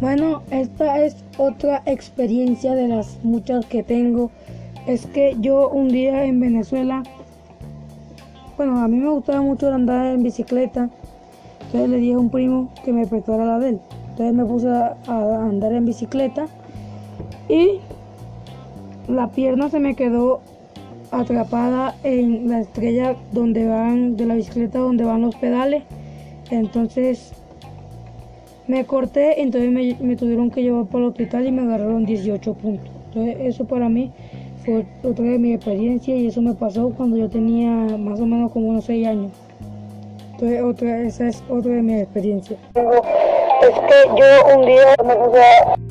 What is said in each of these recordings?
Bueno, esta es otra experiencia de las muchas que tengo. Es que yo un día en Venezuela, bueno, a mí me gustaba mucho andar en bicicleta. Entonces le dije a un primo que me prestara la de él. Entonces me puse a, andar en bicicleta y la pierna se me quedó atrapada en la estrella donde van de la bicicleta donde van los pedales. Entonces me corté, entonces me, tuvieron que llevar para el hospital y me agarraron 18 puntos. Entonces eso para mí fue otra de mi experiencia y eso me pasó cuando yo tenía más o menos como unos 6 años. Entonces otra, esa es otra de mis experiencias. Es que yo un día me puse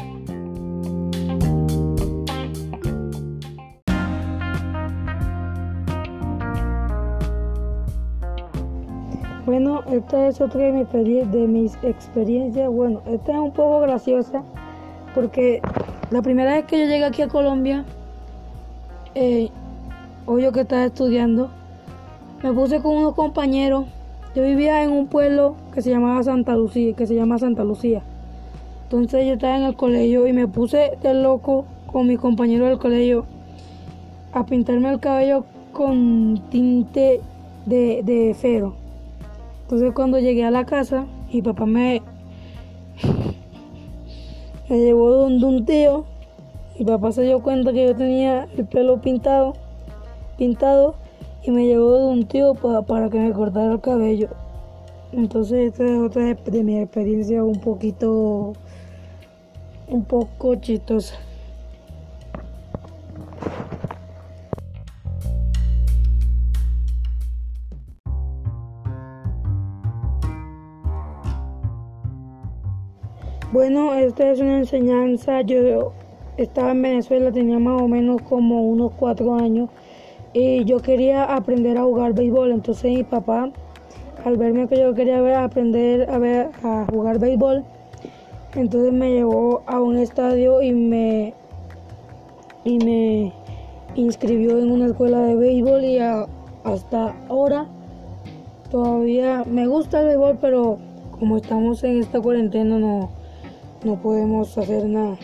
Bueno, esta es otra de mis, mis experiencias. Bueno, esta es un poco graciosa porque la primera vez que yo llegué aquí a Colombia, eh, yo que estaba estudiando, me puse con unos compañeros. Yo vivía en un pueblo que se llamaba Santa Lucía, que se llama Santa Lucía. Entonces yo estaba en el colegio y me puse de loco con mi compañero del colegio a pintarme el cabello con tinte de, de. Entonces cuando llegué a la casa, mi papá me, me llevó donde un tío. Mi papá se dio cuenta que yo tenía el pelo pintado, pintado, y me llevó de un tío para, para que me cortara el cabello. Entonces esta es otra de mi experiencia un poquito, un poco chistosa. Bueno, esta es una enseñanza. Yo estaba en Venezuela, tenía más o menos como unos cuatro años y yo quería aprender a jugar béisbol. Entonces mi papá, al verme que yo quería aprender a, ver, a jugar béisbol, entonces me llevó a un estadio y me, y me inscribió en una escuela de béisbol y hasta ahora todavía me gusta el béisbol, pero como estamos en esta cuarentena no no podemos hacer nada.